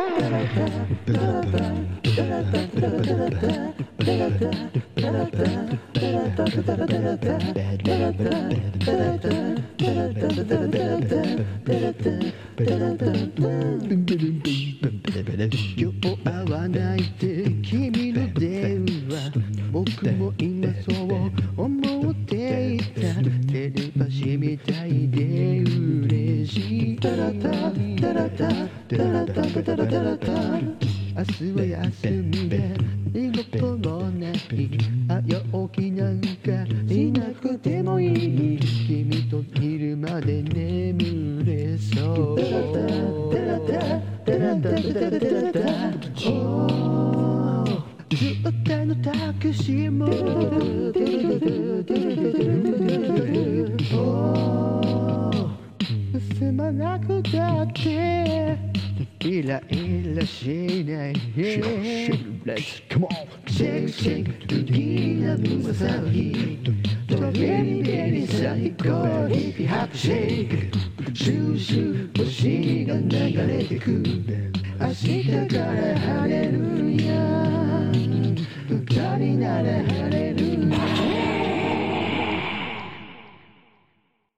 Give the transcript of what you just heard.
今日会わないで君の電話僕も今そう思っていた。テレパシーみたいで嬉しタラタタラタタラタタラタラタ明日は休みで仕事もない早起きなん。かしなくてもいい君と昼まで眠れそうタラタタラタタラタタラタおーずっとのタクシーもーすまなくたってイライラしない Let's come on シェイクシェイク好きなムササビとベリベリ最高ヒップハップシェイクシューシュー星が流れてく明日から晴れる